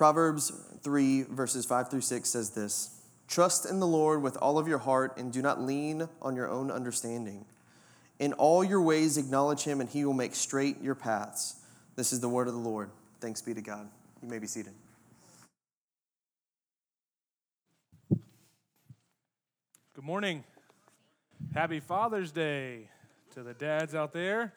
Proverbs 3, verses 5 through 6 says this Trust in the Lord with all of your heart and do not lean on your own understanding. In all your ways, acknowledge him, and he will make straight your paths. This is the word of the Lord. Thanks be to God. You may be seated. Good morning. Happy Father's Day to the dads out there.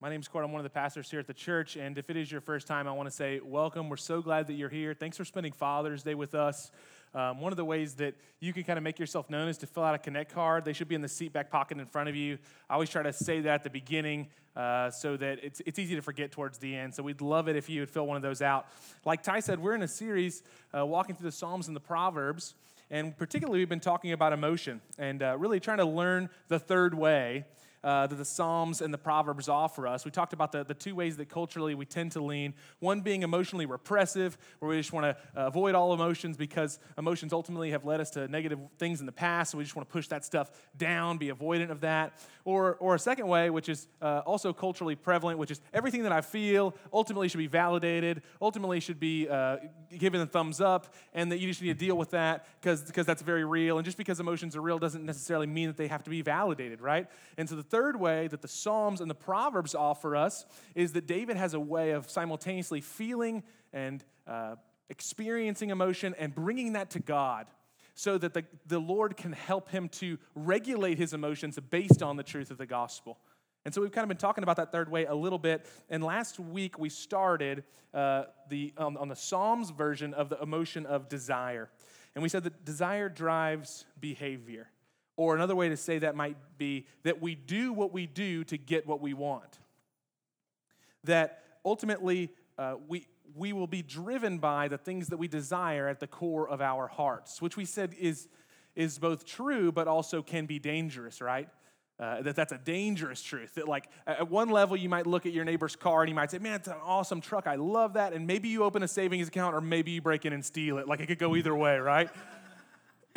My name is Kort. I'm one of the pastors here at the church. And if it is your first time, I want to say welcome. We're so glad that you're here. Thanks for spending Father's Day with us. Um, one of the ways that you can kind of make yourself known is to fill out a Connect card. They should be in the seat back pocket in front of you. I always try to say that at the beginning uh, so that it's, it's easy to forget towards the end. So we'd love it if you would fill one of those out. Like Ty said, we're in a series uh, walking through the Psalms and the Proverbs. And particularly, we've been talking about emotion and uh, really trying to learn the third way uh, that the Psalms and the Proverbs offer us. We talked about the, the two ways that culturally we tend to lean one being emotionally repressive, where we just want to uh, avoid all emotions because emotions ultimately have led us to negative things in the past, so we just want to push that stuff down, be avoidant of that. Or, or a second way, which is uh, also culturally prevalent, which is everything that I feel ultimately should be validated, ultimately should be uh, given a thumbs up, and that you just need to deal with that because that's very real. And just because emotions are real doesn't necessarily mean that they have to be validated, right? And so the third way that the Psalms and the Proverbs offer us is that David has a way of simultaneously feeling and uh, experiencing emotion and bringing that to God so that the, the Lord can help him to regulate his emotions based on the truth of the gospel. And so we've kind of been talking about that third way a little bit. And last week we started uh, the, on the Psalms version of the emotion of desire. And we said that desire drives behavior. Or another way to say that might be that we do what we do to get what we want. That ultimately uh, we, we will be driven by the things that we desire at the core of our hearts, which we said is, is both true but also can be dangerous, right? Uh, that that's a dangerous truth. That like at one level you might look at your neighbor's car and you might say, "Man, it's an awesome truck. I love that." And maybe you open a savings account, or maybe you break in and steal it. Like it could go either way, right?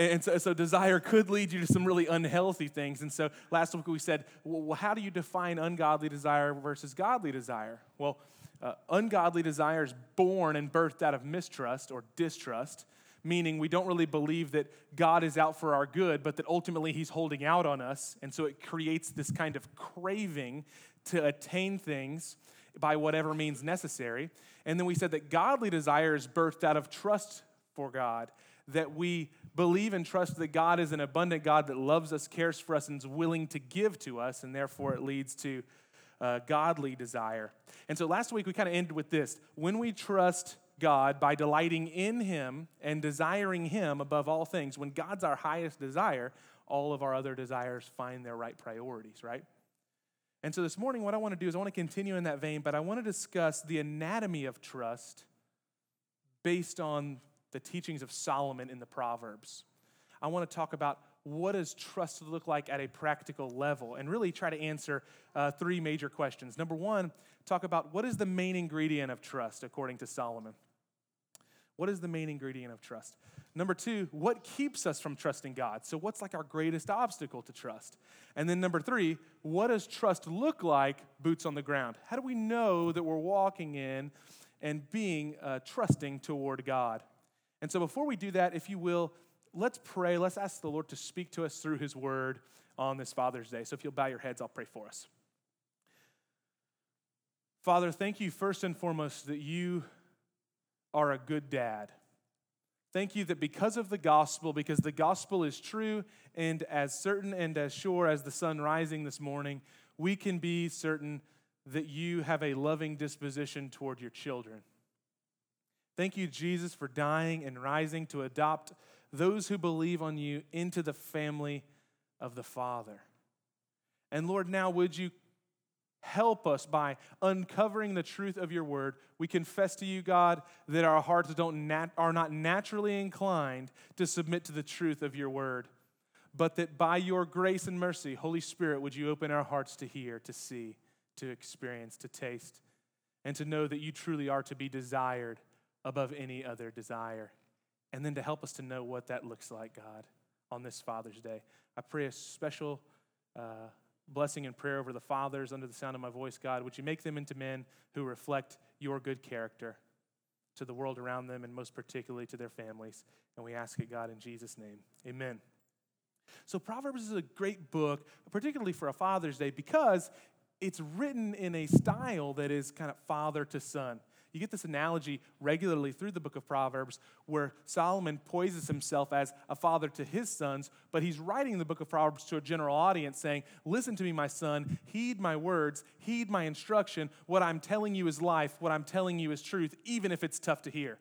And so, so, desire could lead you to some really unhealthy things. And so last week we said, well, how do you define ungodly desire versus godly desire? Well, uh, ungodly desire is born and birthed out of mistrust or distrust, meaning we don't really believe that God is out for our good, but that ultimately He's holding out on us. And so it creates this kind of craving to attain things by whatever means necessary. And then we said that godly desire is birthed out of trust for God, that we believe and trust that God is an abundant God that loves us, cares for us, and is willing to give to us, and therefore it leads to uh, godly desire. And so last week we kind of ended with this when we trust God by delighting in Him and desiring Him above all things, when God's our highest desire, all of our other desires find their right priorities, right? And so this morning, what I want to do is I want to continue in that vein, but I want to discuss the anatomy of trust based on the teachings of Solomon in the Proverbs. I want to talk about what does trust look like at a practical level and really try to answer uh, three major questions. Number one, talk about what is the main ingredient of trust according to Solomon? What is the main ingredient of trust? Number two, what keeps us from trusting God? So, what's like our greatest obstacle to trust? And then number three, what does trust look like boots on the ground? How do we know that we're walking in and being uh, trusting toward God? And so, before we do that, if you will, let's pray. Let's ask the Lord to speak to us through His word on this Father's Day. So, if you'll bow your heads, I'll pray for us. Father, thank you first and foremost that you are a good dad. Thank you that because of the gospel, because the gospel is true and as certain and as sure as the sun rising this morning, we can be certain that you have a loving disposition toward your children. Thank you, Jesus, for dying and rising to adopt those who believe on you into the family of the Father. And Lord, now would you help us by uncovering the truth of your word? We confess to you, God, that our hearts don't nat- are not naturally inclined to submit to the truth of your word, but that by your grace and mercy, Holy Spirit, would you open our hearts to hear, to see, to experience, to taste, and to know that you truly are to be desired above any other desire and then to help us to know what that looks like, God, on this Father's Day. I pray a special uh, blessing and prayer over the fathers under the sound of my voice, God. Would you make them into men who reflect your good character? to the world around them and most particularly to their families. And we ask it, God, in Jesus' name. Amen. So, Proverbs is a great book, particularly for a Father's Day, because it's written in a style that is kind of father to son. You get this analogy regularly through the book of Proverbs where Solomon poises himself as a father to his sons, but he's writing the book of Proverbs to a general audience saying, Listen to me, my son, heed my words, heed my instruction. What I'm telling you is life, what I'm telling you is truth, even if it's tough to hear.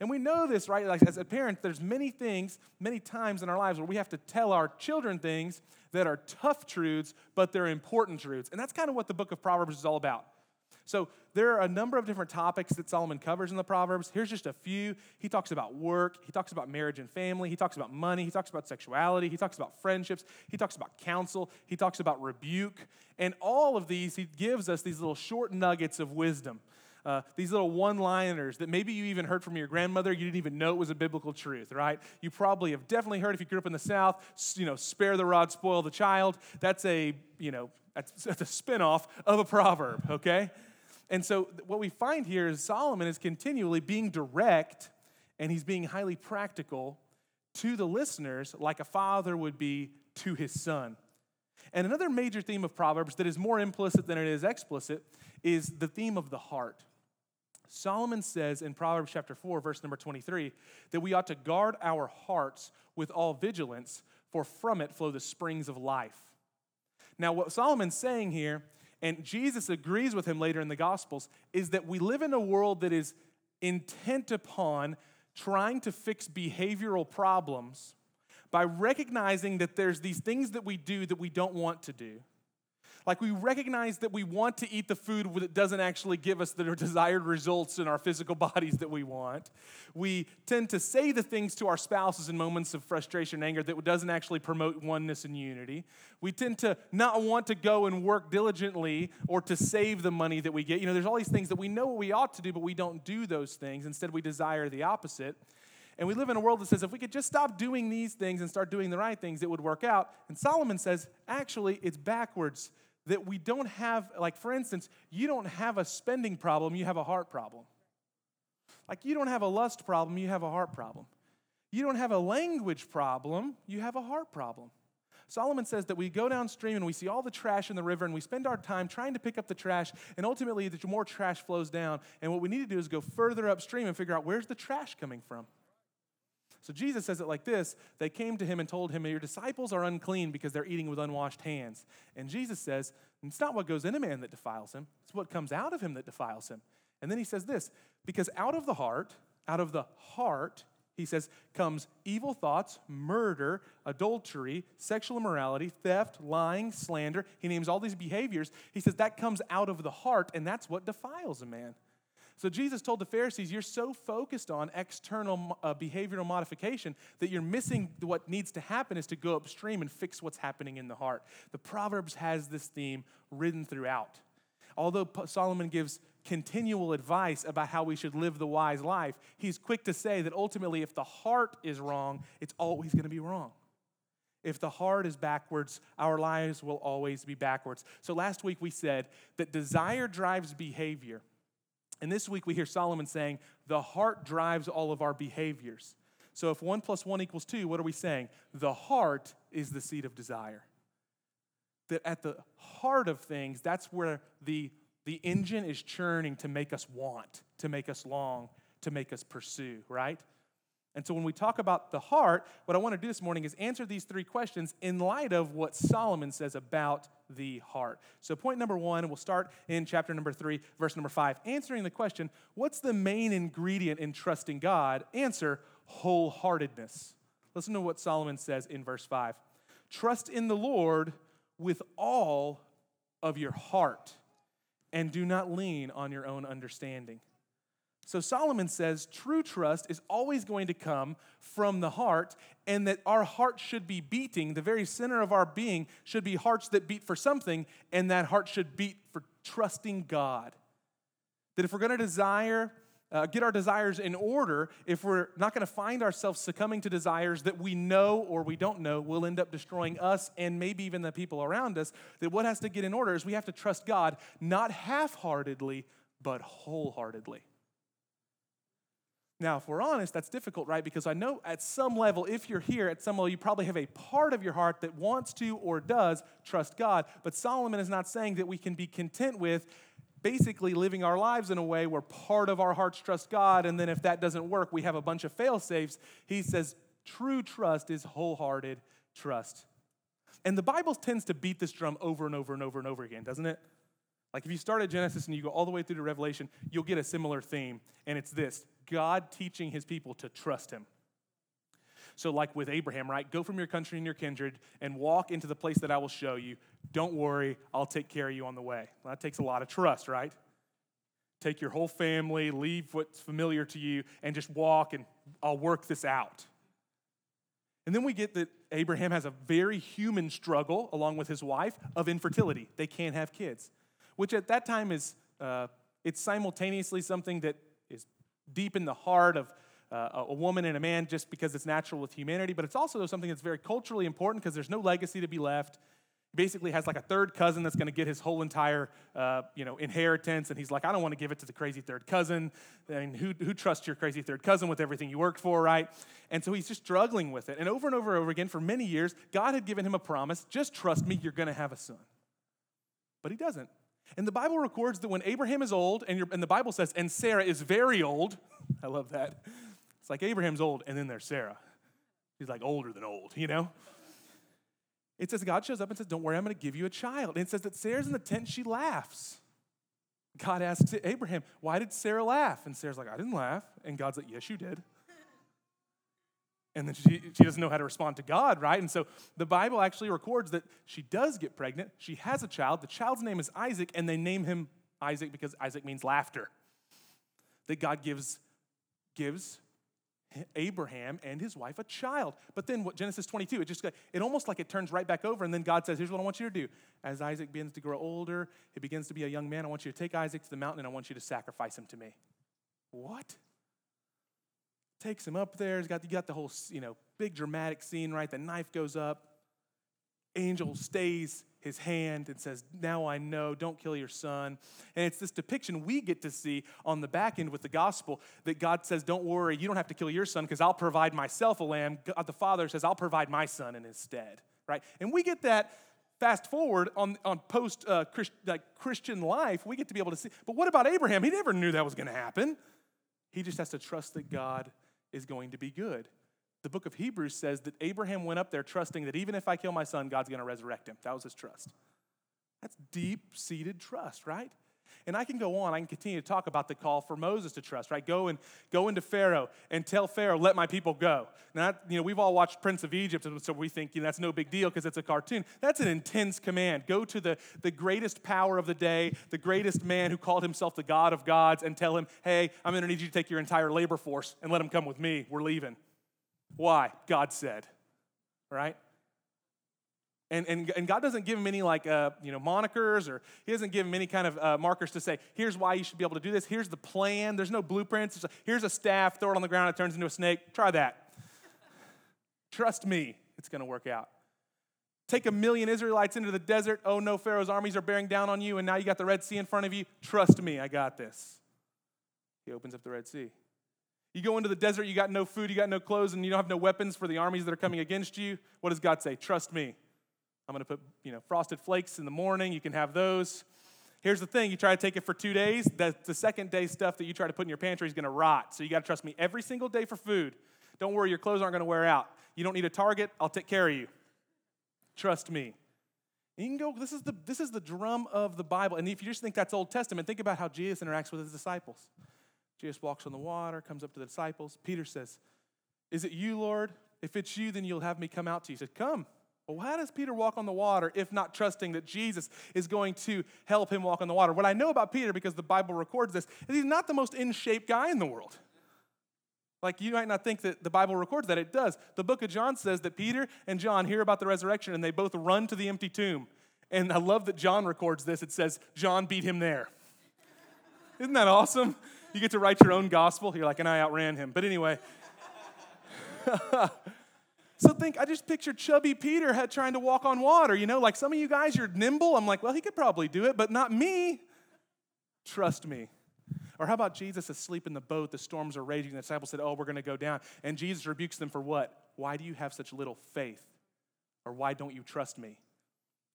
And we know this, right? Like as a parent, there's many things, many times in our lives where we have to tell our children things that are tough truths, but they're important truths. And that's kind of what the book of Proverbs is all about. So there are a number of different topics that Solomon covers in the Proverbs. Here's just a few. He talks about work, he talks about marriage and family, he talks about money, he talks about sexuality, he talks about friendships, he talks about counsel, he talks about rebuke. And all of these, he gives us these little short nuggets of wisdom. Uh, these little one liners that maybe you even heard from your grandmother, you didn't even know it was a biblical truth, right? You probably have definitely heard if you grew up in the South, you know, spare the rod, spoil the child. That's a, you know, that's, that's a spinoff of a proverb, okay? And so what we find here is Solomon is continually being direct and he's being highly practical to the listeners like a father would be to his son. And another major theme of Proverbs that is more implicit than it is explicit is the theme of the heart. Solomon says in Proverbs chapter 4, verse number 23, that we ought to guard our hearts with all vigilance, for from it flow the springs of life. Now, what Solomon's saying here and Jesus agrees with him later in the Gospels, is that we live in a world that is intent upon trying to fix behavioral problems by recognizing that there's these things that we do that we don't want to do. Like we recognize that we want to eat the food that doesn't actually give us the desired results in our physical bodies that we want. We tend to say the things to our spouses in moments of frustration and anger that doesn't actually promote oneness and unity. We tend to not want to go and work diligently or to save the money that we get. You know, there's all these things that we know what we ought to do, but we don't do those things. Instead, we desire the opposite. And we live in a world that says if we could just stop doing these things and start doing the right things, it would work out. And Solomon says, actually, it's backwards that we don't have, like, for instance, you don't have a spending problem, you have a heart problem. Like, you don't have a lust problem, you have a heart problem. You don't have a language problem, you have a heart problem. Solomon says that we go downstream and we see all the trash in the river and we spend our time trying to pick up the trash, and ultimately, the more trash flows down. And what we need to do is go further upstream and figure out where's the trash coming from. So Jesus says it like this They came to him and told him, Your disciples are unclean because they're eating with unwashed hands. And Jesus says, It's not what goes in a man that defiles him, it's what comes out of him that defiles him. And then he says this because out of the heart, out of the heart, he says, comes evil thoughts, murder, adultery, sexual immorality, theft, lying, slander. He names all these behaviors. He says that comes out of the heart, and that's what defiles a man. So Jesus told the Pharisees, You're so focused on external uh, behavioral modification that you're missing what needs to happen is to go upstream and fix what's happening in the heart. The Proverbs has this theme written throughout. Although Solomon gives continual advice about how we should live the wise life, he's quick to say that ultimately, if the heart is wrong, it's always going to be wrong. If the heart is backwards, our lives will always be backwards. So last week we said that desire drives behavior. And this week we hear Solomon saying, the heart drives all of our behaviors. So if one plus one equals two, what are we saying? The heart is the seat of desire. That at the heart of things, that's where the, the engine is churning to make us want, to make us long, to make us pursue, right? And so when we talk about the heart, what I want to do this morning is answer these three questions in light of what Solomon says about the heart. So, point number one, we'll start in chapter number three, verse number five, answering the question what's the main ingredient in trusting God? Answer wholeheartedness. Listen to what Solomon says in verse five Trust in the Lord with all of your heart, and do not lean on your own understanding. So Solomon says true trust is always going to come from the heart, and that our heart should be beating. The very center of our being should be hearts that beat for something, and that heart should beat for trusting God. That if we're going to desire, uh, get our desires in order, if we're not going to find ourselves succumbing to desires that we know or we don't know will end up destroying us and maybe even the people around us, that what has to get in order is we have to trust God not half heartedly, but wholeheartedly. Now, if we're honest, that's difficult, right? Because I know at some level, if you're here, at some level, you probably have a part of your heart that wants to or does trust God. But Solomon is not saying that we can be content with basically living our lives in a way where part of our hearts trust God, and then if that doesn't work, we have a bunch of fail safes. He says true trust is wholehearted trust. And the Bible tends to beat this drum over and over and over and over again, doesn't it? Like if you start at Genesis and you go all the way through to Revelation, you'll get a similar theme, and it's this God teaching his people to trust him. So, like with Abraham, right? Go from your country and your kindred and walk into the place that I will show you. Don't worry, I'll take care of you on the way. Well, that takes a lot of trust, right? Take your whole family, leave what's familiar to you, and just walk, and I'll work this out. And then we get that Abraham has a very human struggle, along with his wife, of infertility. They can't have kids which at that time is uh, it's simultaneously something that deep in the heart of uh, a woman and a man just because it's natural with humanity, but it's also something that's very culturally important because there's no legacy to be left. He basically has like a third cousin that's going to get his whole entire uh, you know inheritance, and he's like, I don't want to give it to the crazy third cousin. I mean, who, who trusts your crazy third cousin with everything you worked for, right? And so he's just struggling with it. And over and over and over again, for many years, God had given him a promise just trust me, you're going to have a son. But he doesn't. And the Bible records that when Abraham is old, and, and, the Bible says, and Sarah is very old, I love that. It's like Abraham's old, and then there's Sarah. She's like older than old, you know? It says God shows up and says, Don't worry, I'm going to give you a child. And it says that Sarah's in the tent, she laughs. God asks Abraham, Why did Sarah laugh? And Sarah's like, I didn't laugh. And God's like, Yes, you did and then she, she doesn't know how to respond to God, right? And so the Bible actually records that she does get pregnant. She has a child. The child's name is Isaac, and they name him Isaac because Isaac means laughter. That God gives, gives Abraham and his wife a child. But then what Genesis 22, it just it almost like it turns right back over, and then God says, Here's what I want you to do. As Isaac begins to grow older, he begins to be a young man, I want you to take Isaac to the mountain and I want you to sacrifice him to me. What? Takes him up there. He's got, you got the whole, you know, big dramatic scene, right? The knife goes up. Angel stays his hand and says, Now I know, don't kill your son. And it's this depiction we get to see on the back end with the gospel that God says, Don't worry, you don't have to kill your son because I'll provide myself a lamb. God the Father says, I'll provide my son in his stead, right? And we get that fast forward on, on post uh, Christ, like Christian life, we get to be able to see. But what about Abraham? He never knew that was going to happen. He just has to trust that God is going to be good. The book of Hebrews says that Abraham went up there trusting that even if I kill my son, God's going to resurrect him. That was his trust. That's deep seated trust, right? And I can go on, I can continue to talk about the call for Moses to trust, right? Go and go into Pharaoh and tell Pharaoh, let my people go. Now, you know, we've all watched Prince of Egypt, and so we think you know, that's no big deal because it's a cartoon. That's an intense command. Go to the, the greatest power of the day, the greatest man who called himself the God of gods, and tell him, hey, I'm going to need you to take your entire labor force and let him come with me. We're leaving. Why? God said, right? And, and, and God doesn't give him any like, uh, you know, monikers or he doesn't give him any kind of uh, markers to say, here's why you should be able to do this. Here's the plan. There's no blueprints. Here's a staff, throw it on the ground, it turns into a snake. Try that. Trust me, it's going to work out. Take a million Israelites into the desert. Oh no, Pharaoh's armies are bearing down on you, and now you got the Red Sea in front of you. Trust me, I got this. He opens up the Red Sea. You go into the desert, you got no food, you got no clothes, and you don't have no weapons for the armies that are coming against you. What does God say? Trust me. I'm going to put, you know, frosted flakes in the morning. You can have those. Here's the thing you try to take it for two days, the, the second day stuff that you try to put in your pantry is going to rot. So you got to trust me every single day for food. Don't worry, your clothes aren't going to wear out. You don't need a target, I'll take care of you. Trust me. You can go, this is, the, this is the drum of the Bible. And if you just think that's Old Testament, think about how Jesus interacts with his disciples. Jesus walks on the water, comes up to the disciples. Peter says, Is it you, Lord? If it's you, then you'll have me come out to you. He said, Come. Well, how does Peter walk on the water if not trusting that Jesus is going to help him walk on the water? What I know about Peter, because the Bible records this, is he's not the most in shape guy in the world. Like you might not think that the Bible records that. It does. The book of John says that Peter and John hear about the resurrection and they both run to the empty tomb. And I love that John records this. It says, John beat him there. Isn't that awesome? You get to write your own gospel. You're like, and I outran him. But anyway. So think, I just picture chubby Peter had trying to walk on water. You know, like some of you guys, you're nimble. I'm like, well, he could probably do it, but not me. Trust me. Or how about Jesus asleep in the boat, the storms are raging, the disciples said, Oh, we're going to go down. And Jesus rebukes them for what? Why do you have such little faith? Or why don't you trust me?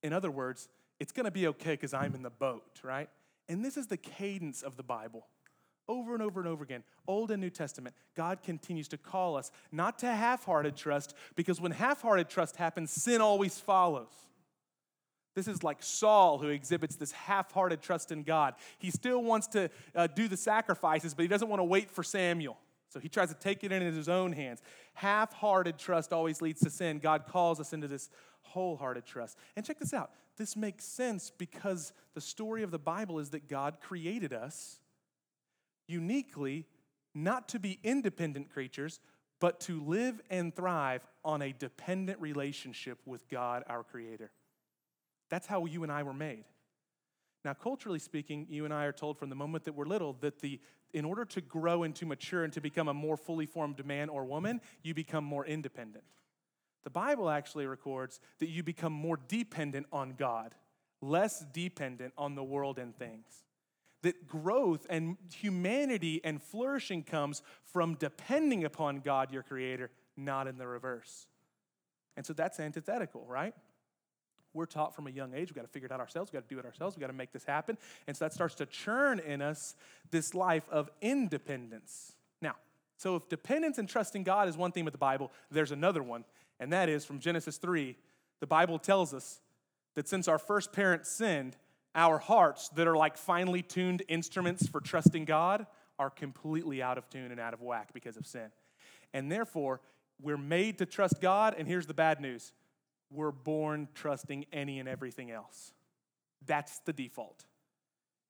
In other words, it's going to be okay because I'm in the boat, right? And this is the cadence of the Bible. Over and over and over again, Old and New Testament, God continues to call us not to half hearted trust, because when half hearted trust happens, sin always follows. This is like Saul who exhibits this half hearted trust in God. He still wants to uh, do the sacrifices, but he doesn't want to wait for Samuel. So he tries to take it into his own hands. Half hearted trust always leads to sin. God calls us into this wholehearted trust. And check this out this makes sense because the story of the Bible is that God created us uniquely not to be independent creatures, but to live and thrive on a dependent relationship with God, our Creator. That's how you and I were made. Now, culturally speaking, you and I are told from the moment that we're little that the in order to grow and to mature and to become a more fully formed man or woman, you become more independent. The Bible actually records that you become more dependent on God, less dependent on the world and things. That growth and humanity and flourishing comes from depending upon God, your creator, not in the reverse. And so that's antithetical, right? we're taught from a young age. We've got to figure it out ourselves. We've got to do it ourselves. We've got to make this happen. And so that starts to churn in us this life of independence. Now, so if dependence and trusting God is one theme of the Bible, there's another one, and that is from Genesis 3. The Bible tells us that since our first parent sinned, our hearts that are like finely tuned instruments for trusting God are completely out of tune and out of whack because of sin. And therefore, we're made to trust God, and here's the bad news we're born trusting any and everything else. That's the default.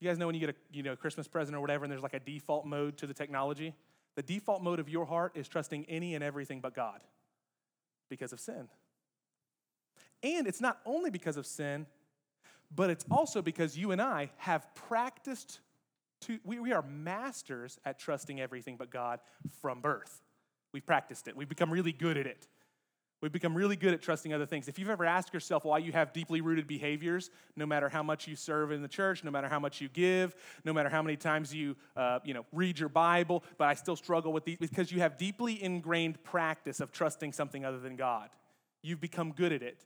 You guys know when you get a you know, Christmas present or whatever, and there's like a default mode to the technology? The default mode of your heart is trusting any and everything but God because of sin. And it's not only because of sin, but it's also because you and I have practiced to, we, we are masters at trusting everything but God from birth. We've practiced it, we've become really good at it. We've become really good at trusting other things. If you've ever asked yourself why you have deeply rooted behaviors, no matter how much you serve in the church, no matter how much you give, no matter how many times you, uh, you know, read your Bible, but I still struggle with these, because you have deeply ingrained practice of trusting something other than God. You've become good at it.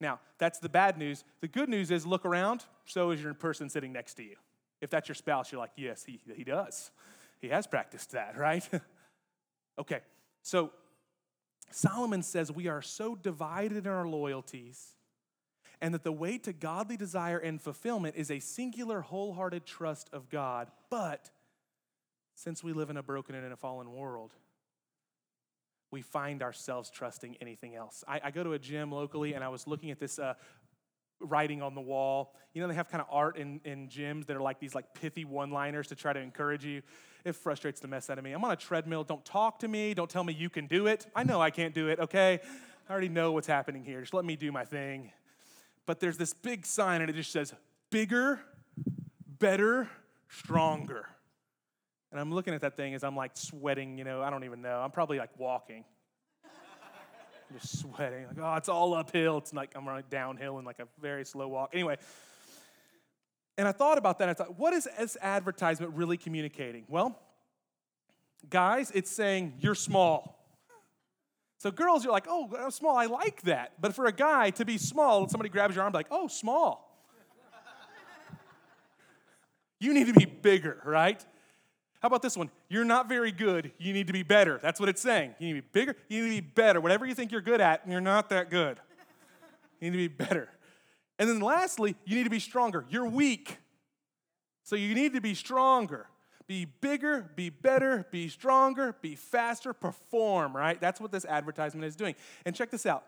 Now, that's the bad news. The good news is look around, so is your person sitting next to you. If that's your spouse, you're like, yes, he, he does. He has practiced that, right? okay, so Solomon says we are so divided in our loyalties, and that the way to godly desire and fulfillment is a singular, wholehearted trust of God. But since we live in a broken and in a fallen world, we find ourselves trusting anything else. I, I, go to a gym locally, and I was looking at this uh, writing on the wall. You know, they have kind of art in, in gyms that are like these like pithy one-liners to try to encourage you. It frustrates the mess out of me. I'm on a treadmill. Don't talk to me. Don't tell me you can do it. I know I can't do it, okay? I already know what's happening here. Just let me do my thing. But there's this big sign, and it just says, bigger, better, stronger. And I'm looking at that thing as I'm like sweating, you know, I don't even know. I'm probably like walking. I'm just sweating. Like, oh, it's all uphill. It's like I'm running downhill in like a very slow walk. Anyway, and I thought about that. I thought, what is this advertisement really communicating? Well, guys, it's saying you're small. So girls, you're like, oh, I'm small. I like that. But for a guy to be small, somebody grabs your arm, like, oh, small. you need to be bigger, right? How about this one? You're not very good. You need to be better. That's what it's saying. You need to be bigger. You need to be better. Whatever you think you're good at, you're not that good. You need to be better. And then lastly, you need to be stronger. You're weak. So you need to be stronger. Be bigger, be better, be stronger, be faster, perform, right? That's what this advertisement is doing. And check this out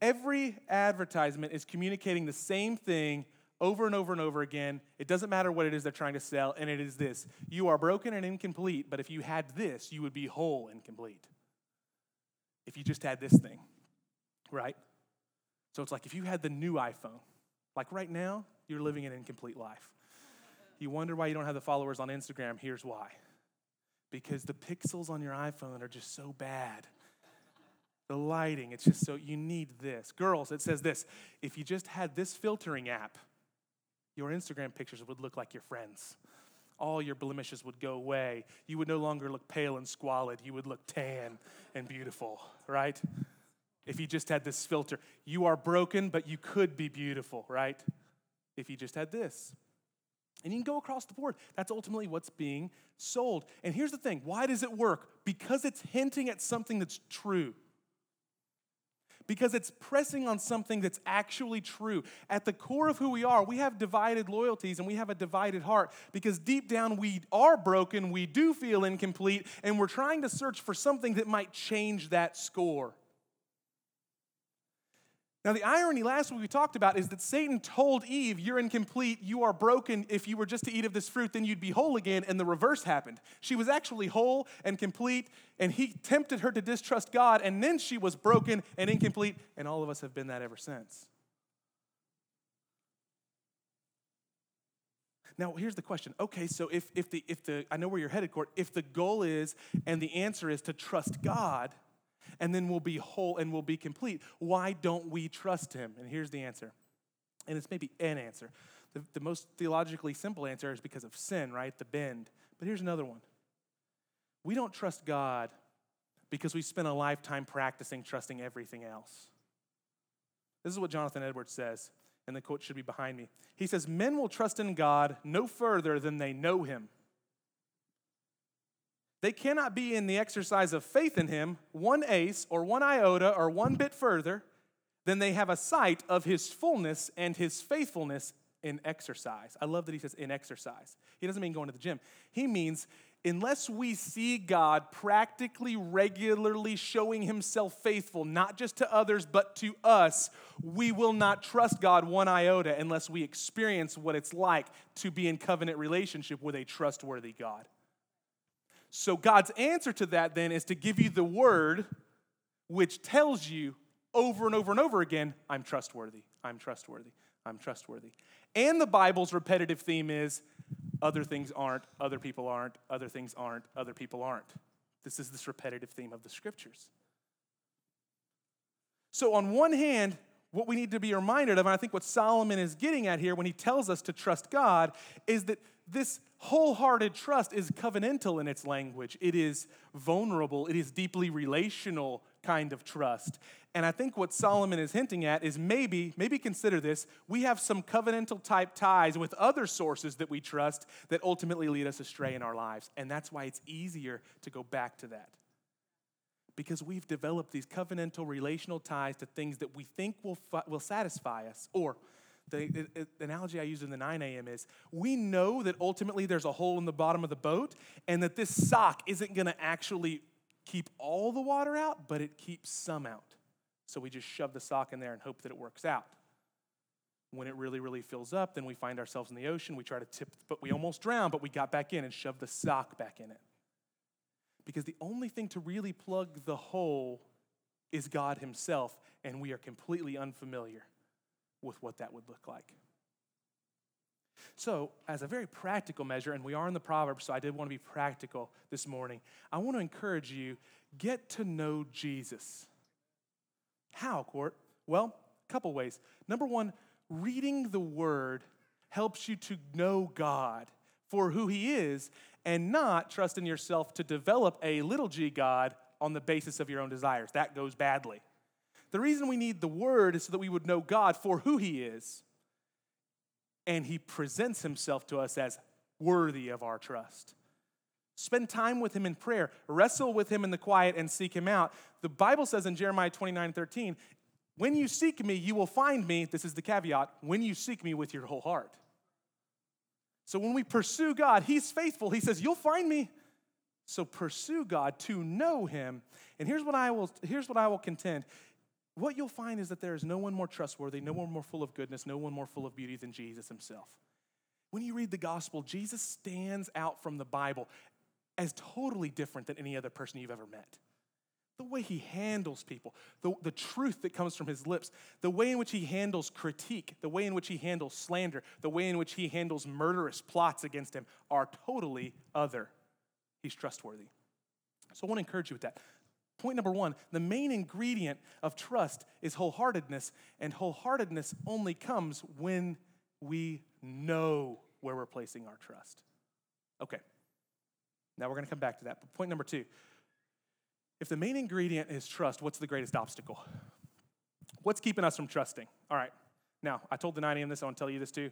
every advertisement is communicating the same thing over and over and over again. It doesn't matter what it is they're trying to sell, and it is this You are broken and incomplete, but if you had this, you would be whole and complete. If you just had this thing, right? So it's like if you had the new iPhone, like right now, you're living an incomplete life. You wonder why you don't have the followers on Instagram. Here's why because the pixels on your iPhone are just so bad. The lighting, it's just so, you need this. Girls, it says this if you just had this filtering app, your Instagram pictures would look like your friends. all your blemishes would go away. You would no longer look pale and squalid. You would look tan and beautiful, right? If you just had this filter. You are broken, but you could be beautiful, right? If you just had this. And you can go across the board. That's ultimately what's being sold. And here's the thing why does it work? Because it's hinting at something that's true. Because it's pressing on something that's actually true. At the core of who we are, we have divided loyalties and we have a divided heart because deep down we are broken, we do feel incomplete, and we're trying to search for something that might change that score. Now, the irony last week we talked about is that Satan told Eve, You're incomplete, you are broken. If you were just to eat of this fruit, then you'd be whole again. And the reverse happened. She was actually whole and complete, and he tempted her to distrust God, and then she was broken and incomplete, and all of us have been that ever since. Now, here's the question. Okay, so if, if, the, if the, I know where you're headed, Kort, if the goal is and the answer is to trust God, and then we'll be whole and we'll be complete. Why don't we trust him? And here's the answer. And it's maybe an answer. The, the most theologically simple answer is because of sin, right? The bend. But here's another one. We don't trust God because we spent a lifetime practicing trusting everything else. This is what Jonathan Edwards says, and the quote should be behind me. He says, Men will trust in God no further than they know him. They cannot be in the exercise of faith in him one ace or one iota or one bit further than they have a sight of his fullness and his faithfulness in exercise. I love that he says in exercise. He doesn't mean going to the gym. He means unless we see God practically, regularly showing himself faithful, not just to others, but to us, we will not trust God one iota unless we experience what it's like to be in covenant relationship with a trustworthy God. So, God's answer to that then is to give you the word which tells you over and over and over again, I'm trustworthy, I'm trustworthy, I'm trustworthy. And the Bible's repetitive theme is other things aren't, other people aren't, other things aren't, other people aren't. This is this repetitive theme of the scriptures. So, on one hand, what we need to be reminded of, and I think what Solomon is getting at here when he tells us to trust God, is that this wholehearted trust is covenantal in its language. It is vulnerable, it is deeply relational kind of trust. And I think what Solomon is hinting at is maybe, maybe consider this, we have some covenantal type ties with other sources that we trust that ultimately lead us astray in our lives. And that's why it's easier to go back to that. Because we've developed these covenantal relational ties to things that we think will, will satisfy us, or the, the, analogy I used in the 9 a.m. is we know that ultimately there's a hole in the bottom of the boat and that this sock isn't going to actually keep all the water out, but it keeps some out. So we just shove the sock in there and hope that it works out. When it really, really fills up, then we find ourselves in the ocean. We try to tip, but we almost drown, but we got back in and shoved the sock back in it. Because the only thing to really plug the hole is God Himself, and we are completely unfamiliar with what that would look like. So, as a very practical measure, and we are in the Proverbs, so I did want to be practical this morning, I want to encourage you get to know Jesus. How, Kort? Well, a couple ways. Number one, reading the Word helps you to know God for who He is and not trust in yourself to develop a little g God on the basis of your own desires. That goes badly. The reason we need the word is so that we would know God for who he is. And he presents himself to us as worthy of our trust. Spend time with him in prayer. Wrestle with him in the quiet and seek him out. The Bible says in Jeremiah 29 13, when you seek me, you will find me. This is the caveat when you seek me with your whole heart. So when we pursue God, he's faithful. He says, You'll find me. So pursue God to know him. And here's what I will, here's what I will contend what you'll find is that there is no one more trustworthy, no one more full of goodness, no one more full of beauty than Jesus himself. When you read the gospel, Jesus stands out from the Bible as totally different than any other person you've ever met. The way he handles people, the, the truth that comes from his lips, the way in which he handles critique, the way in which he handles slander, the way in which he handles murderous plots against him are totally other. He's trustworthy. So I want to encourage you with that. Point number one the main ingredient of trust is wholeheartedness, and wholeheartedness only comes when we know where we're placing our trust. Okay. Now we're to come back to that. But point number two if the main ingredient is trust, what's the greatest obstacle? What's keeping us from trusting? All right. Now, I told the 9 a.m. this, I want to tell you this too.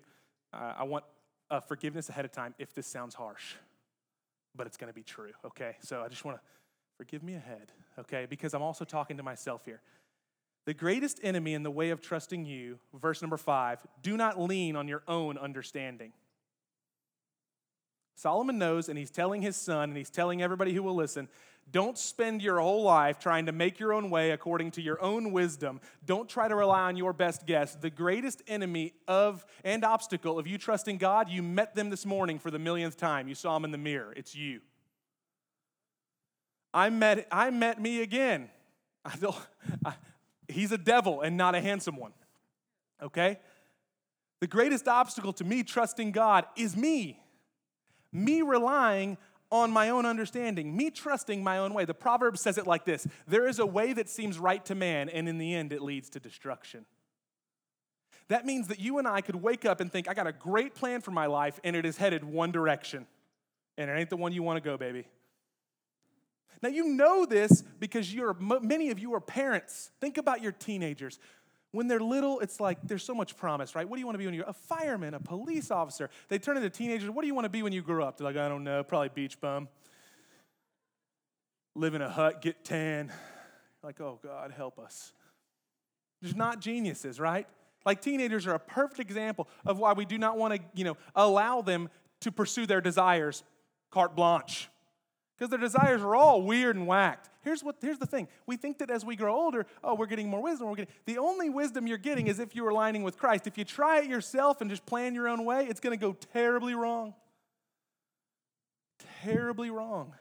Uh, I want uh, forgiveness ahead of time if this sounds harsh, but it's to be true, okay? So I just want to forgive me ahead, okay? Because I'm also talking to myself here. The greatest enemy in the way of trusting you, verse number five, do not lean on your own understanding. Solomon knows, and he's telling his son, and he's telling everybody who will listen don't spend your whole life trying to make your own way according to your own wisdom. Don't try to rely on your best guess. The greatest enemy of and obstacle of you trusting God, you met them this morning for the millionth time. You saw them in the mirror. It's you. I met, I met me again. I I, he's a devil and not a handsome one. Okay? The greatest obstacle to me trusting God is me me relying on my own understanding, me trusting my own way. The proverb says it like this There is a way that seems right to man, and in the end, it leads to destruction. That means that you and I could wake up and think, I got a great plan for my life, and it is headed one direction. And it ain't the one you want to go, baby. Now, you know this because you're, many of you are parents. Think about your teenagers. When they're little, it's like there's so much promise, right? What do you want to be when you're a fireman, a police officer? They turn into teenagers. What do you want to be when you grow up? They're like, I don't know, probably beach bum. Live in a hut, get tan. Like, oh God, help us. There's not geniuses, right? Like teenagers are a perfect example of why we do not want to, you know, allow them to pursue their desires carte blanche because their desires are all weird and whacked. Here's, what, here's the thing we think that as we grow older, oh, we're getting more wisdom. We're getting, the only wisdom you're getting is if you're aligning with Christ. If you try it yourself and just plan your own way, it's going to go terribly wrong. Terribly wrong.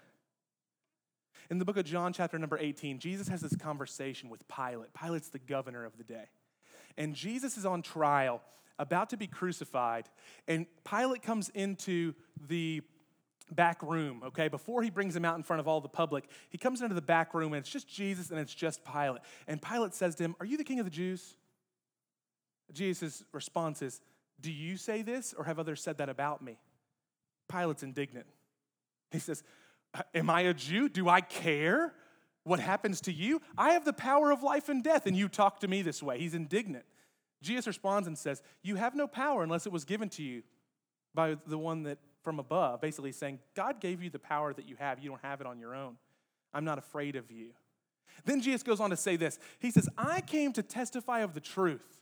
In the book of John, chapter number 18, Jesus has this conversation with Pilate. Pilate's the governor of the day. And Jesus is on trial, about to be crucified. And Pilate comes into the back room, okay? Before he brings him out in front of all the public, he comes into the back room and it's just Jesus and it's just Pilate. And Pilate says to him, Are you the king of the Jews? Jesus' response is, Do you say this or have others said that about me? Pilate's indignant. He says, uh, Am I a Jew? Do I care what happens to you? I have the power of life and death, and you talk to me this way. He's indignant. Jesus responds and says, You have no power unless it was given to you by the one that from above, basically saying, God gave you the power that you have. You don't have it on your own. I'm not afraid of you. Then Jesus goes on to say this He says, I came to testify of the truth,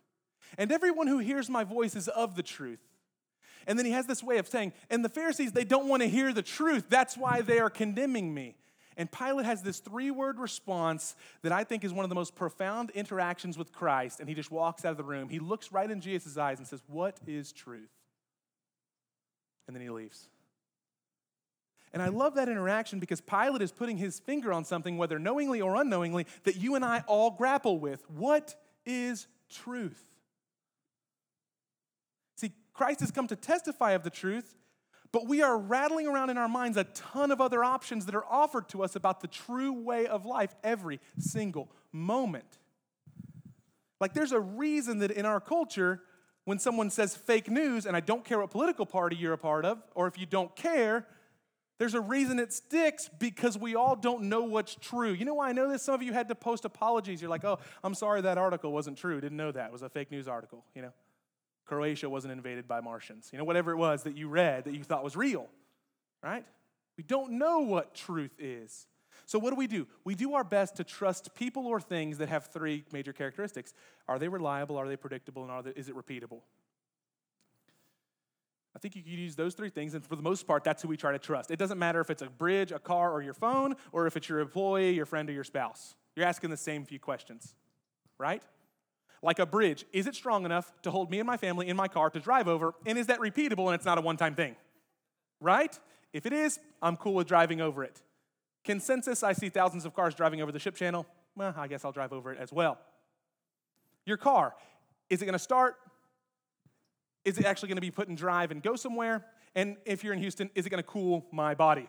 and everyone who hears my voice is of the truth. And then he has this way of saying, and the Pharisees, they don't want to hear the truth. That's why they are condemning me. And Pilate has this three word response that I think is one of the most profound interactions with Christ. And he just walks out of the room. He looks right in Jesus' eyes and says, What is truth? And then he leaves. And I love that interaction because Pilate is putting his finger on something, whether knowingly or unknowingly, that you and I all grapple with. What is truth? See, Christ has come to testify of the truth, but we are rattling around in our minds a ton of other options that are offered to us about the true way of life every single moment. Like, there's a reason that in our culture, when someone says fake news, and I don't care what political party you're a part of, or if you don't care, there's a reason it sticks because we all don't know what's true. You know why I know this? Some of you had to post apologies. You're like, oh, I'm sorry that article wasn't true. Didn't know that. It was a fake news article, you know. Croatia wasn't invaded by Martians. You know, whatever it was that you read that you thought was real, right? We don't know what truth is. So, what do we do? We do our best to trust people or things that have three major characteristics Are they reliable? Are they predictable? And they, is it repeatable? I think you could use those three things, and for the most part, that's who we try to trust. It doesn't matter if it's a bridge, a car, or your phone, or if it's your employee, your friend, or your spouse. You're asking the same few questions, right? Like a bridge, is it strong enough to hold me and my family in my car to drive over? And is that repeatable and it's not a one time thing? Right? If it is, I'm cool with driving over it. Consensus I see thousands of cars driving over the ship channel. Well, I guess I'll drive over it as well. Your car, is it going to start? Is it actually going to be put in drive and go somewhere? And if you're in Houston, is it going to cool my body?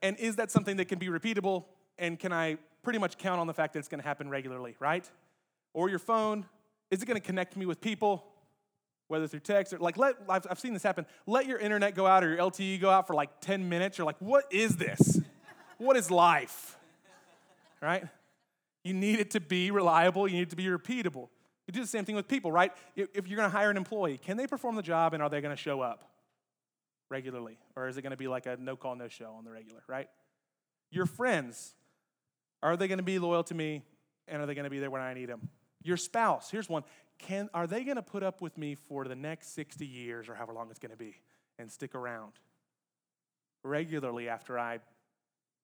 And is that something that can be repeatable? And can I pretty much count on the fact that it's going to happen regularly, right? Or your phone, is it going to connect me with people? whether through text or like, let, I've, I've seen this happen. Let your internet go out or your LTE go out for like 10 minutes. You're like, what is this? What is life? Right? You need it to be reliable, you need it to be repeatable. You do the same thing with people, right? If you're going to hire an employee, can they perform the job and are they going to show up regularly? Or is it going to be like a no call, no show on the regular, right? Your friends, are they going to be loyal to me and are they going to be there when I need them? Your spouse, here's one. Can, are they going to put up with me for the next 60 years or however long it's going to be and stick around regularly after I,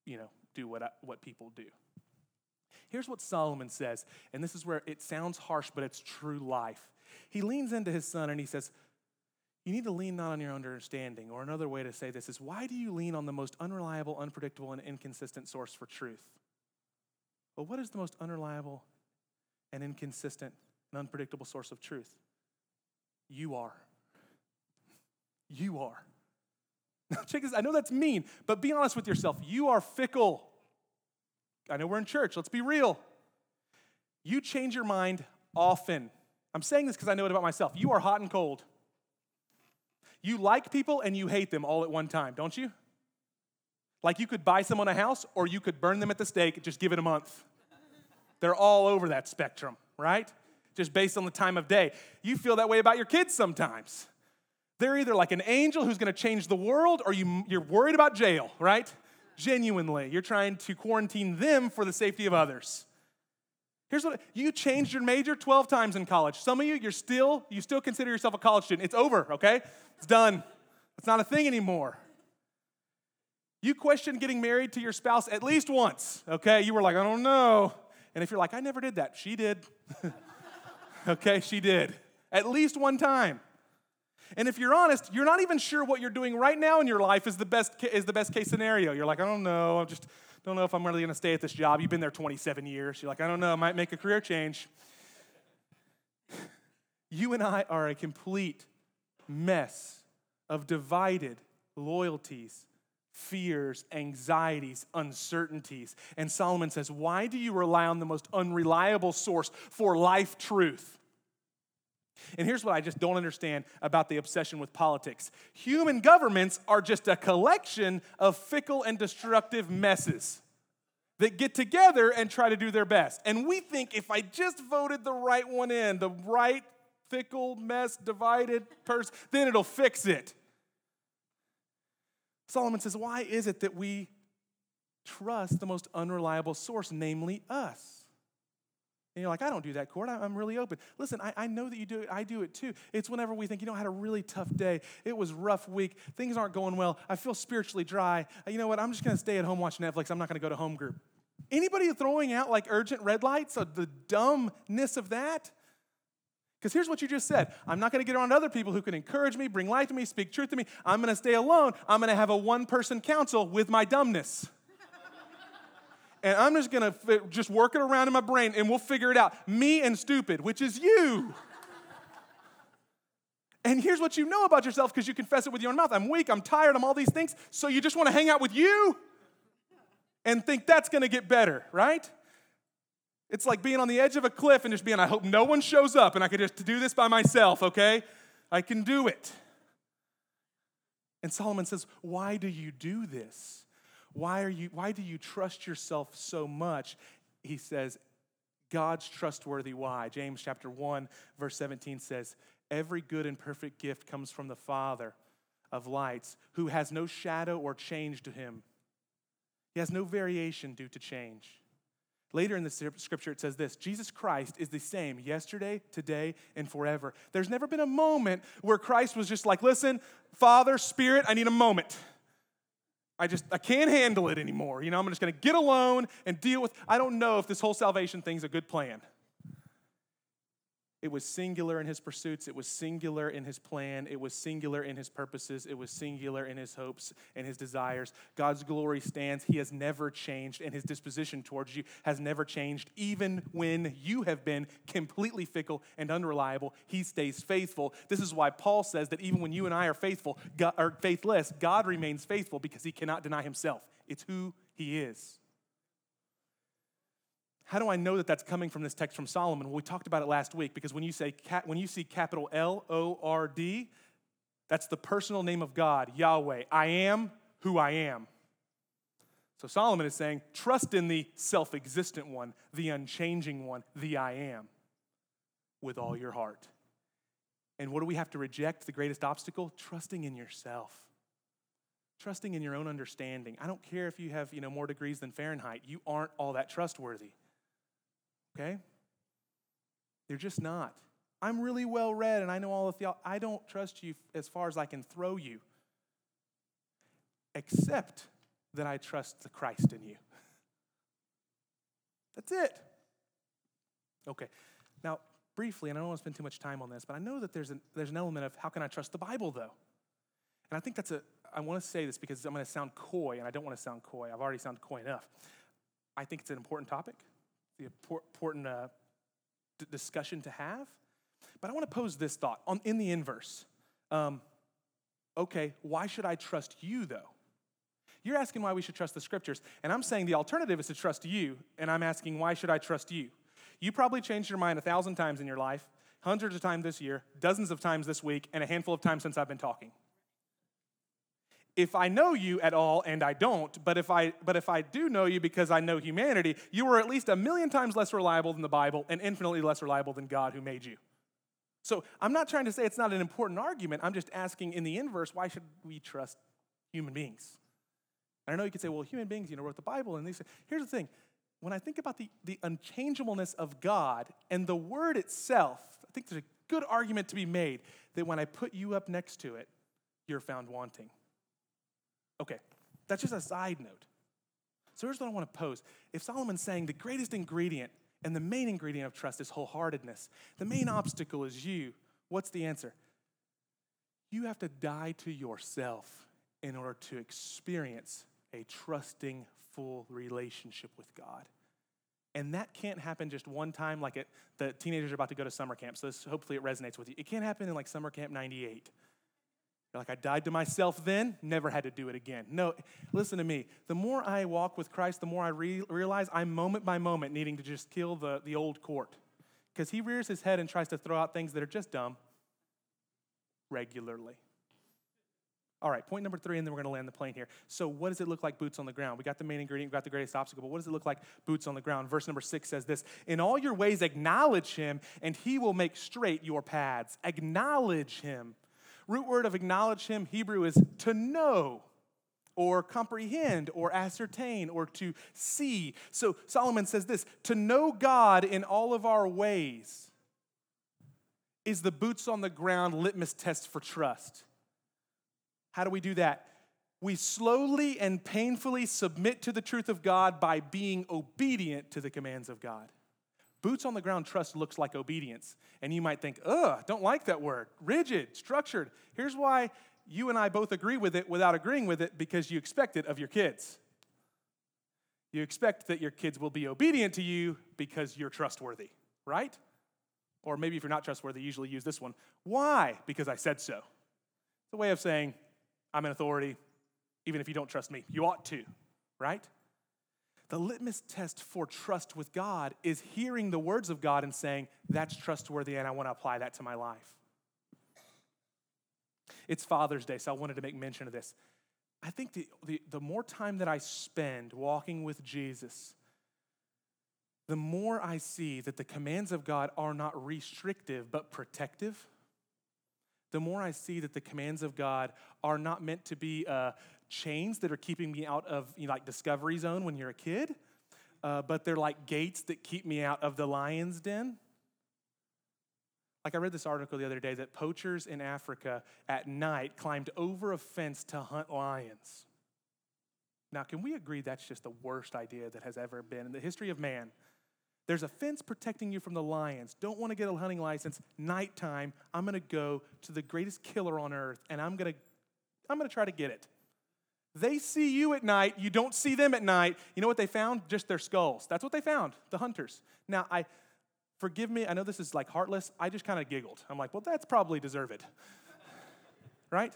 you know, do what, I, what people do? Here's what Solomon says, and this is where it sounds harsh, but it's true life. He leans into his son and he says, You need to lean not on your understanding. Or another way to say this is, Why do you lean on the most unreliable, unpredictable, and inconsistent source for truth? Well, what is the most unreliable and inconsistent and unpredictable source of truth? You are. You are. Now, check this. I know that's mean, but be honest with yourself. You are fickle. I know we're in church. Let's be real. You change your mind often. I'm saying this because I know it about myself. You are hot and cold. You like people and you hate them all at one time, don't you? Like you could buy someone a house or you could burn them at the stake, just give it a month. They're all over that spectrum, right? Just based on the time of day. You feel that way about your kids sometimes. They're either like an angel who's gonna change the world or you, you're worried about jail, right? Genuinely. You're trying to quarantine them for the safety of others. Here's what you changed your major 12 times in college. Some of you, you're still, you still consider yourself a college student. It's over, okay? It's done. It's not a thing anymore. You questioned getting married to your spouse at least once, okay? You were like, I don't know. And if you're like, I never did that, she did. okay, she did. At least one time. And if you're honest, you're not even sure what you're doing right now in your life is the best, is the best case scenario. You're like, I don't know. I just don't know if I'm really going to stay at this job. You've been there 27 years. You're like, I don't know. I might make a career change. You and I are a complete mess of divided loyalties, fears, anxieties, uncertainties. And Solomon says, Why do you rely on the most unreliable source for life truth? And here's what I just don't understand about the obsession with politics human governments are just a collection of fickle and destructive messes that get together and try to do their best. And we think if I just voted the right one in, the right fickle, mess, divided person, then it'll fix it. Solomon says, Why is it that we trust the most unreliable source, namely us? And you're like, I don't do that, Kort. I'm really open. Listen, I, I know that you do it. I do it too. It's whenever we think, you know, I had a really tough day. It was rough week. Things aren't going well. I feel spiritually dry. You know what? I'm just going to stay at home, watch Netflix. I'm not going to go to home group. Anybody throwing out like urgent red lights of the dumbness of that? Because here's what you just said I'm not going to get around other people who can encourage me, bring light to me, speak truth to me. I'm going to stay alone. I'm going to have a one person council with my dumbness and I'm just gonna just work it around in my brain and we'll figure it out. Me and stupid, which is you. and here's what you know about yourself because you confess it with your own mouth I'm weak, I'm tired, I'm all these things. So you just wanna hang out with you and think that's gonna get better, right? It's like being on the edge of a cliff and just being, I hope no one shows up and I can just do this by myself, okay? I can do it. And Solomon says, Why do you do this? Why, are you, why do you trust yourself so much? He says, God's trustworthy. Why? James chapter 1, verse 17 says, Every good and perfect gift comes from the Father of lights, who has no shadow or change to him. He has no variation due to change. Later in the scripture, it says this Jesus Christ is the same yesterday, today, and forever. There's never been a moment where Christ was just like, listen, Father, Spirit, I need a moment. I just I can't handle it anymore. You know, I'm just going to get alone and deal with I don't know if this whole salvation thing's a good plan. It was singular in his pursuits, it was singular in his plan, it was singular in his purposes, it was singular in his hopes and his desires. God's glory stands. He has never changed, and his disposition towards you has never changed. Even when you have been completely fickle and unreliable, he stays faithful. This is why Paul says that even when you and I are faithful, God, or faithless, God remains faithful because he cannot deny himself. It's who he is. How do I know that that's coming from this text from Solomon? Well, we talked about it last week because when you say when you see capital L O R D, that's the personal name of God, Yahweh. I am who I am. So Solomon is saying, trust in the self existent one, the unchanging one, the I am, with all your heart. And what do we have to reject? The greatest obstacle? Trusting in yourself. Trusting in your own understanding. I don't care if you have, you know, more degrees than Fahrenheit. You aren't all that trustworthy. Okay? You're just not. I'm really well read and I know all the theology. I don't trust you as far as I can throw you. Except that I trust the Christ in you. That's it. Okay. Now, briefly, and I don't want to spend too much time on this, but I know that there's an, there's an element of how can I trust the Bible, though? And I think that's a, I want to say this because I'm going to sound coy, and I don't want to sound coy. I've already sounded coy enough. I think it's an important topic, the important uh, d- discussion to have. But I want to pose this thought on, in the inverse. Um, okay, why should I trust you, though? You're asking why we should trust the scriptures. And I'm saying the alternative is to trust you. And I'm asking, why should I trust you? You probably changed your mind a thousand times in your life, hundreds of times this year, dozens of times this week, and a handful of times since I've been talking. If I know you at all, and I don't, but if I, but if I do know you because I know humanity, you are at least a million times less reliable than the Bible and infinitely less reliable than God who made you. So I'm not trying to say it's not an important argument. I'm just asking in the inverse, why should we trust human beings? And I know you could say, well, human beings, you know, wrote the Bible. And they say, here's the thing. When I think about the, the unchangeableness of God and the word itself, I think there's a good argument to be made that when I put you up next to it, you're found wanting. Okay, that's just a side note. So here's what I want to pose. If Solomon's saying the greatest ingredient and the main ingredient of trust is wholeheartedness, the main obstacle is you, what's the answer? You have to die to yourself in order to experience a trusting, full relationship with God. And that can't happen just one time, like it, the teenagers are about to go to summer camp. So this, hopefully it resonates with you. It can't happen in like summer camp 98. You're like, I died to myself then, never had to do it again. No, listen to me. The more I walk with Christ, the more I re- realize I'm moment by moment needing to just kill the, the old Kort. Because he rears his head and tries to throw out things that are just dumb regularly. All right, point number three, and then we're going to land the plane here. So, what does it look like boots on the ground? We got the main ingredient, we got the greatest obstacle, but what does it look like boots on the ground? Verse number six says this In all your ways, acknowledge him, and he will make straight your paths. Acknowledge him. Root word of acknowledge him, Hebrew is to know or comprehend or ascertain or to see. So Solomon says this to know God in all of our ways is the boots on the ground litmus test for trust. How do we do that? We slowly and painfully submit to the truth of God by being obedient to the commands of God. Boots on the ground trust looks like obedience. And you might think, ugh, don't like that word. Rigid, structured. Here's why you and I both agree with it without agreeing with it because you expect it of your kids. You expect that your kids will be obedient to you because you're trustworthy, right? Or maybe if you're not trustworthy, you usually use this one. Why? Because I said so. It's a way of saying, I'm an authority, even if you don't trust me. You ought to, right? The litmus test for trust with God is hearing the words of God and saying, that's trustworthy and I want to apply that to my life. It's Father's Day, so I wanted to make mention of this. I think the, the, the more time that I spend walking with Jesus, the more I see that the commands of God are not restrictive but protective the more I see that the commands of God are not meant to be uh, chains that are keeping me out of you know, like discovery zone when you're a kid, uh, but they're like gates that keep me out of the lion's den. Like I read this article the other day that poachers in Africa at night climbed over a fence to hunt lions. Now, can we agree that's just the worst idea that has ever been in the history of man? There's a fence protecting you from the lions. Don't want to get a hunting license. Nighttime, I'm going to go to the greatest killer on earth and I'm going to I'm going to try to get it. They see you at night, you don't see them at night. You know what they found? Just their skulls. That's what they found, the hunters. Now, I forgive me, I know this is like heartless. I just kind of giggled. I'm like, well, that's probably deserved. right?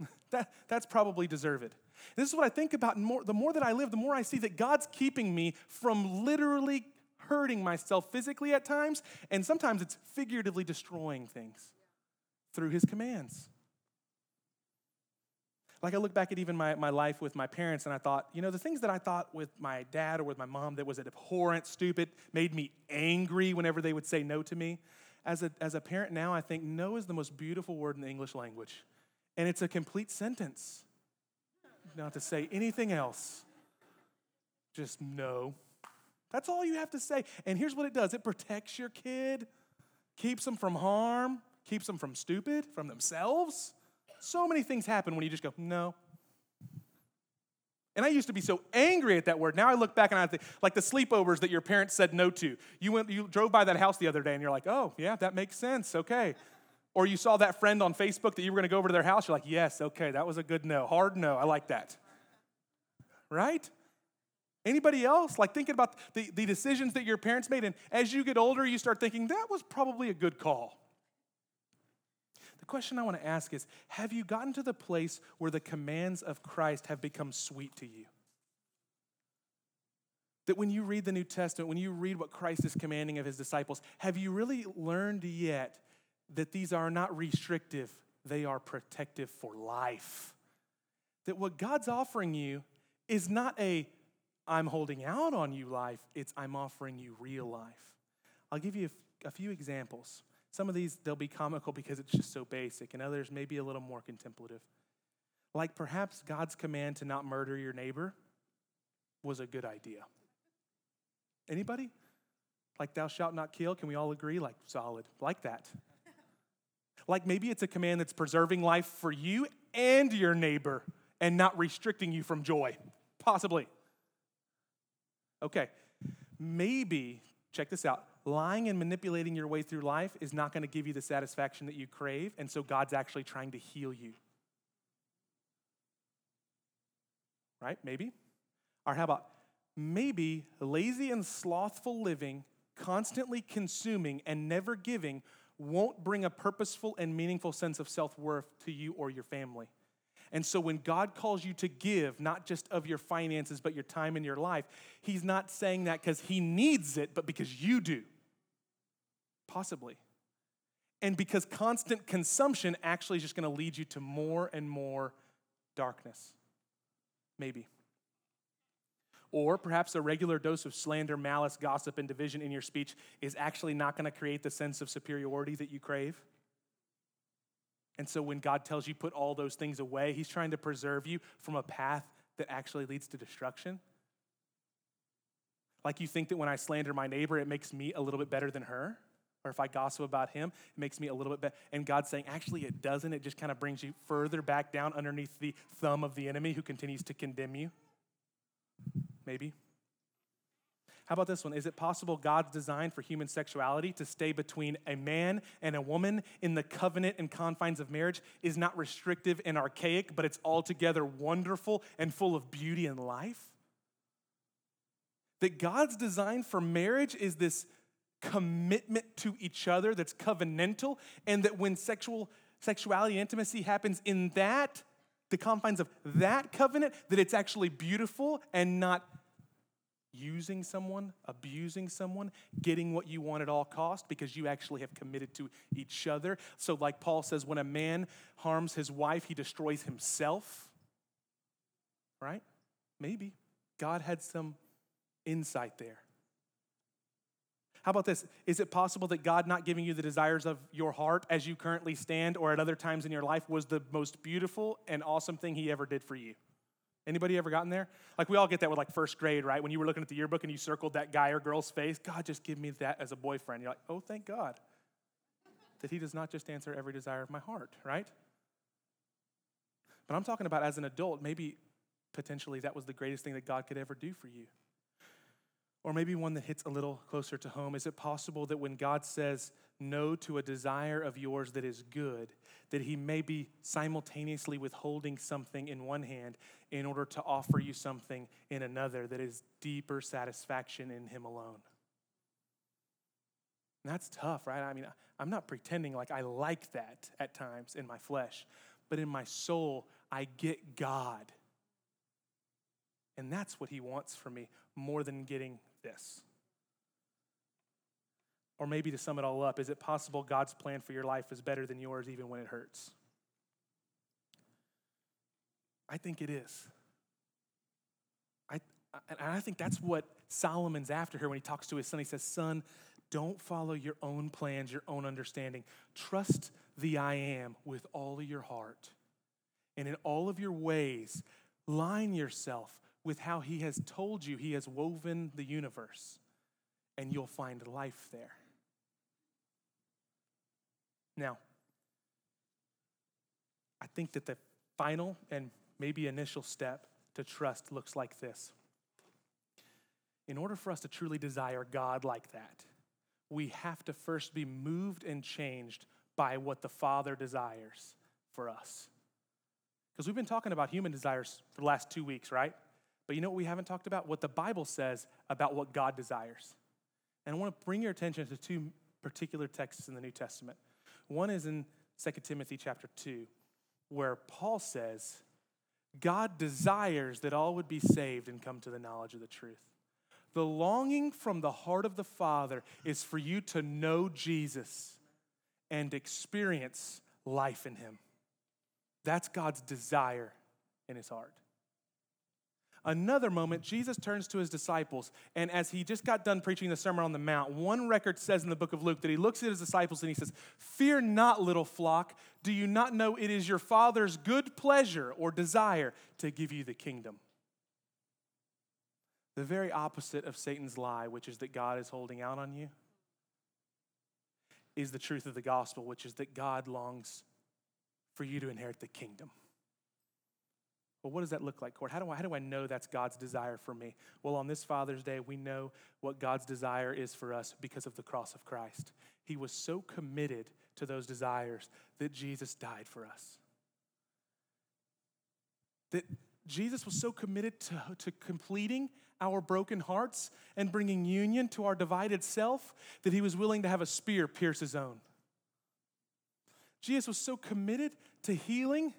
that, that's probably deserved. This is what I think about. More, the more that I live, the more I see that God's keeping me from literally hurting myself physically at times, and sometimes it's figuratively destroying things through his commands. Like I look back at even my, my life with my parents, and I thought, you know, the things that I thought with my dad or with my mom that was abhorrent, stupid, made me angry whenever they would say no to me. As a, as a parent now, I think no is the most beautiful word in the English language. And it's a complete sentence. Not to say anything else. Just no. That's all you have to say. And here's what it does it protects your kid, keeps them from harm, keeps them from stupid, from themselves. So many things happen when you just go, no. And I used to be so angry at that word. Now I look back and I think, like the sleepovers that your parents said no to. You went, you drove by that house the other day and you're like, oh, yeah, that makes sense. Okay. Or you saw that friend on Facebook that you were going to go over to their house. You're like, yes, okay, that was a good no. Hard no. I like that. Right? Anybody else? Like thinking about the, the decisions that your parents made. And as you get older, you start thinking, that was probably a good call. The question I want to ask is Have you gotten to the place where the commands of Christ have become sweet to you? That when you read the New Testament, when you read what Christ is commanding of his disciples, have you really learned yet that these are not restrictive, they are protective for life? That what God's offering you is not a I'm holding out on you life, it's I'm offering you real life. I'll give you a few examples. Some of these, they'll be comical because it's just so basic, and others may be a little more contemplative. Like perhaps God's command to not murder your neighbor was a good idea. Anybody? Like, thou shalt not kill, can we all agree? Like, solid. Like that. Like, maybe it's a command that's preserving life for you and your neighbor and not restricting you from joy. Possibly. Okay. Maybe, check this out, lying and manipulating your way through life is not going to give you the satisfaction that you crave, and so God's actually trying to heal you. Right? Maybe. Or how about maybe lazy and slothful living, constantly consuming and never giving, won't bring a purposeful and meaningful sense of self worth to you or your family. And so when God calls you to give, not just of your finances, but your time in your life, He's not saying that because He needs it, but because you do. Possibly. And because constant consumption actually is just going to lead you to more and more darkness. Maybe. Or perhaps a regular dose of slander, malice, gossip, and division in your speech is actually not going to create the sense of superiority that you crave. And so when God tells you put all those things away, He's trying to preserve you from a path that actually leads to destruction. Like you think that when I slander my neighbor, it makes me a little bit better than her or if I gossip about him, it makes me a little bit better. And God's saying, actually, it doesn't. It just kind of brings you further back down underneath the thumb of the enemy who continues to condemn you. Maybe. How about this one? Is it possible God's design for human sexuality to stay between a man and a woman in the covenant and confines of marriage is not restrictive and archaic, but it's altogether wonderful and full of beauty and life? That God's design for marriage is this commitment to each other that's covenantal, and that when sexual sexuality intimacy happens in that, the confines of that covenant, that it's actually beautiful and not using someone, abusing someone, getting what you want at all cost because you actually have committed to each other. So like Paul says when a man harms his wife, he destroys himself. Right? Maybe God had some insight there. How about this? Is it possible that God not giving you the desires of your heart as you currently stand or at other times in your life was the most beautiful and awesome thing he ever did for you? Anybody ever gotten there? Like we all get that with like first grade, right? When you were looking at the yearbook and you circled that guy or girl's face, God, just give me that as a boyfriend. You're like, oh, thank God that he does not just answer every desire of my heart, right? But I'm talking about as an adult, maybe potentially that was the greatest thing that God could ever do for you. Or maybe one that hits a little closer to home. Is it possible that when God says no to a desire of yours that is good, that He may be simultaneously withholding something in one hand in order to offer you something in another that is deeper satisfaction in Him alone? And that's tough, right? I mean, I'm not pretending like I like that at times in my flesh, but in my soul, I get God. And that's what He wants for me more than getting this. Or maybe to sum it all up, is it possible God's plan for your life is better than yours even when it hurts? I think it is. I, and I think that's what Solomon's after here when he talks to his son. He says, Son, don't follow your own plans, your own understanding. Trust the I am with all of your heart. And in all of your ways, line yourself with how he has told you he has woven the universe, and you'll find life there. Now, I think that the final and maybe initial step to trust looks like this. In order for us to truly desire God like that, we have to first be moved and changed by what the Father desires for us. Because we've been talking about human desires for the last two weeks, right? But you know what we haven't talked about? What the Bible says about what God desires. And I want to bring your attention to two particular texts in the New Testament. One is in 2 Timothy chapter 2, where Paul says, God desires that all would be saved and come to the knowledge of the truth. The longing from the heart of the Father is for you to know Jesus and experience life in Him. That's God's desire in His heart. Another moment, Jesus turns to his disciples, and as he just got done preaching the Sermon on the Mount, one record says in the book of Luke that he looks at his disciples and he says, Fear not, little flock. Do you not know it is your Father's good pleasure or desire to give you the kingdom? The very opposite of Satan's lie, which is that God is holding out on you, is the truth of the gospel, which is that God longs for you to inherit the kingdom. Well, what does that look like, Kort? How do, I, how do I know that's God's desire for me? Well, on this Father's Day, we know what God's desire is for us because of the cross of Christ. He was so committed to those desires that Jesus died for us. That Jesus was so committed to, to completing our broken hearts and bringing union to our divided self that he was willing to have a spear pierce his own. Jesus was so committed to healing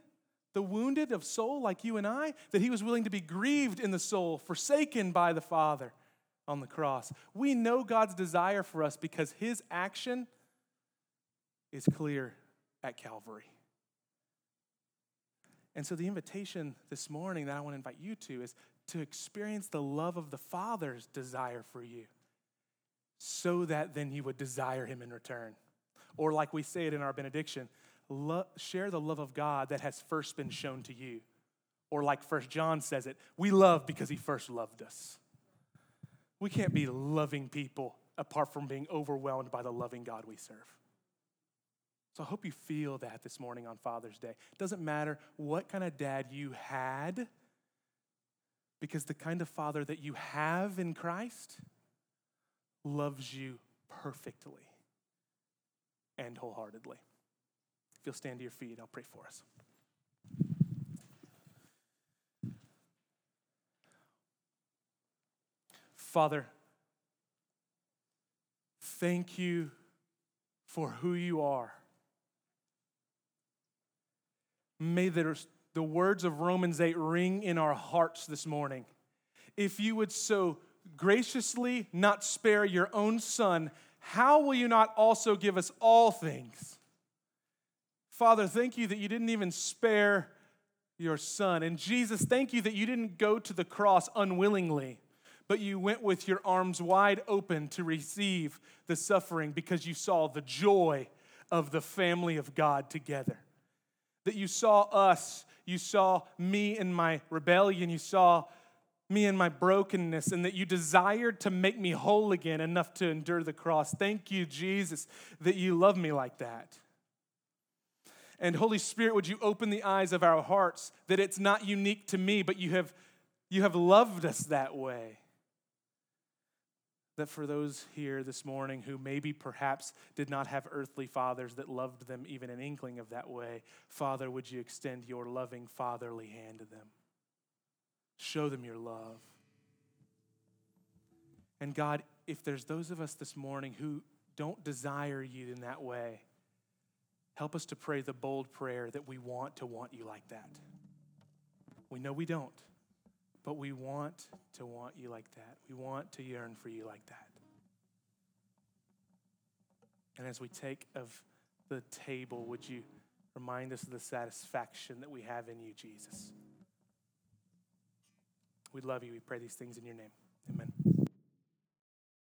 the wounded of soul like you and I, that he was willing to be grieved in the soul, forsaken by the Father on the cross. We know God's desire for us because his action is clear at Calvary. And so, the invitation this morning that I want to invite you to is to experience the love of the Father's desire for you so that then you would desire him in return. Or, like we say it in our benediction, lo- share the love of God that has first been shown to you. Or, like First John says it, we love because he first loved us. We can't be loving people apart from being overwhelmed by the loving God we serve. So I hope you feel that this morning on Father's Day. It doesn't matter what kind of dad you had, because the kind of father that you have in Christ loves you perfectly and wholeheartedly. If you'll stand to your feet, I'll pray for us. Father, thank you for who you are. May the, the words of Romans 8 ring in our hearts this morning. If you would so graciously not spare your own son, how will you not also give us all things? Father, thank you that you didn't even spare your son. And Jesus, thank you that you didn't go to the cross unwillingly, but you went with your arms wide open to receive the suffering because you saw the joy of the family of God together. That you saw us, you saw me in my rebellion, you saw me in my brokenness, and that you desired to make me whole again enough to endure the cross. Thank you, Jesus, that you love me like that. And Holy Spirit, would you open the eyes of our hearts that it's not unique to me, but you have, you have loved us that way. That for those here this morning who maybe perhaps did not have earthly fathers that loved them even an inkling of that way, Father, would you extend your loving fatherly hand to them? Show them your love. And God, if there's those of us this morning who don't desire you in that way, Help us to pray the bold prayer that we want to want you like that. We know we don't, but we want to want you like that. We want to yearn for you like that. And as we take of the table, would you remind us of the satisfaction that we have in you, Jesus? We love you. We pray these things in your name. Amen.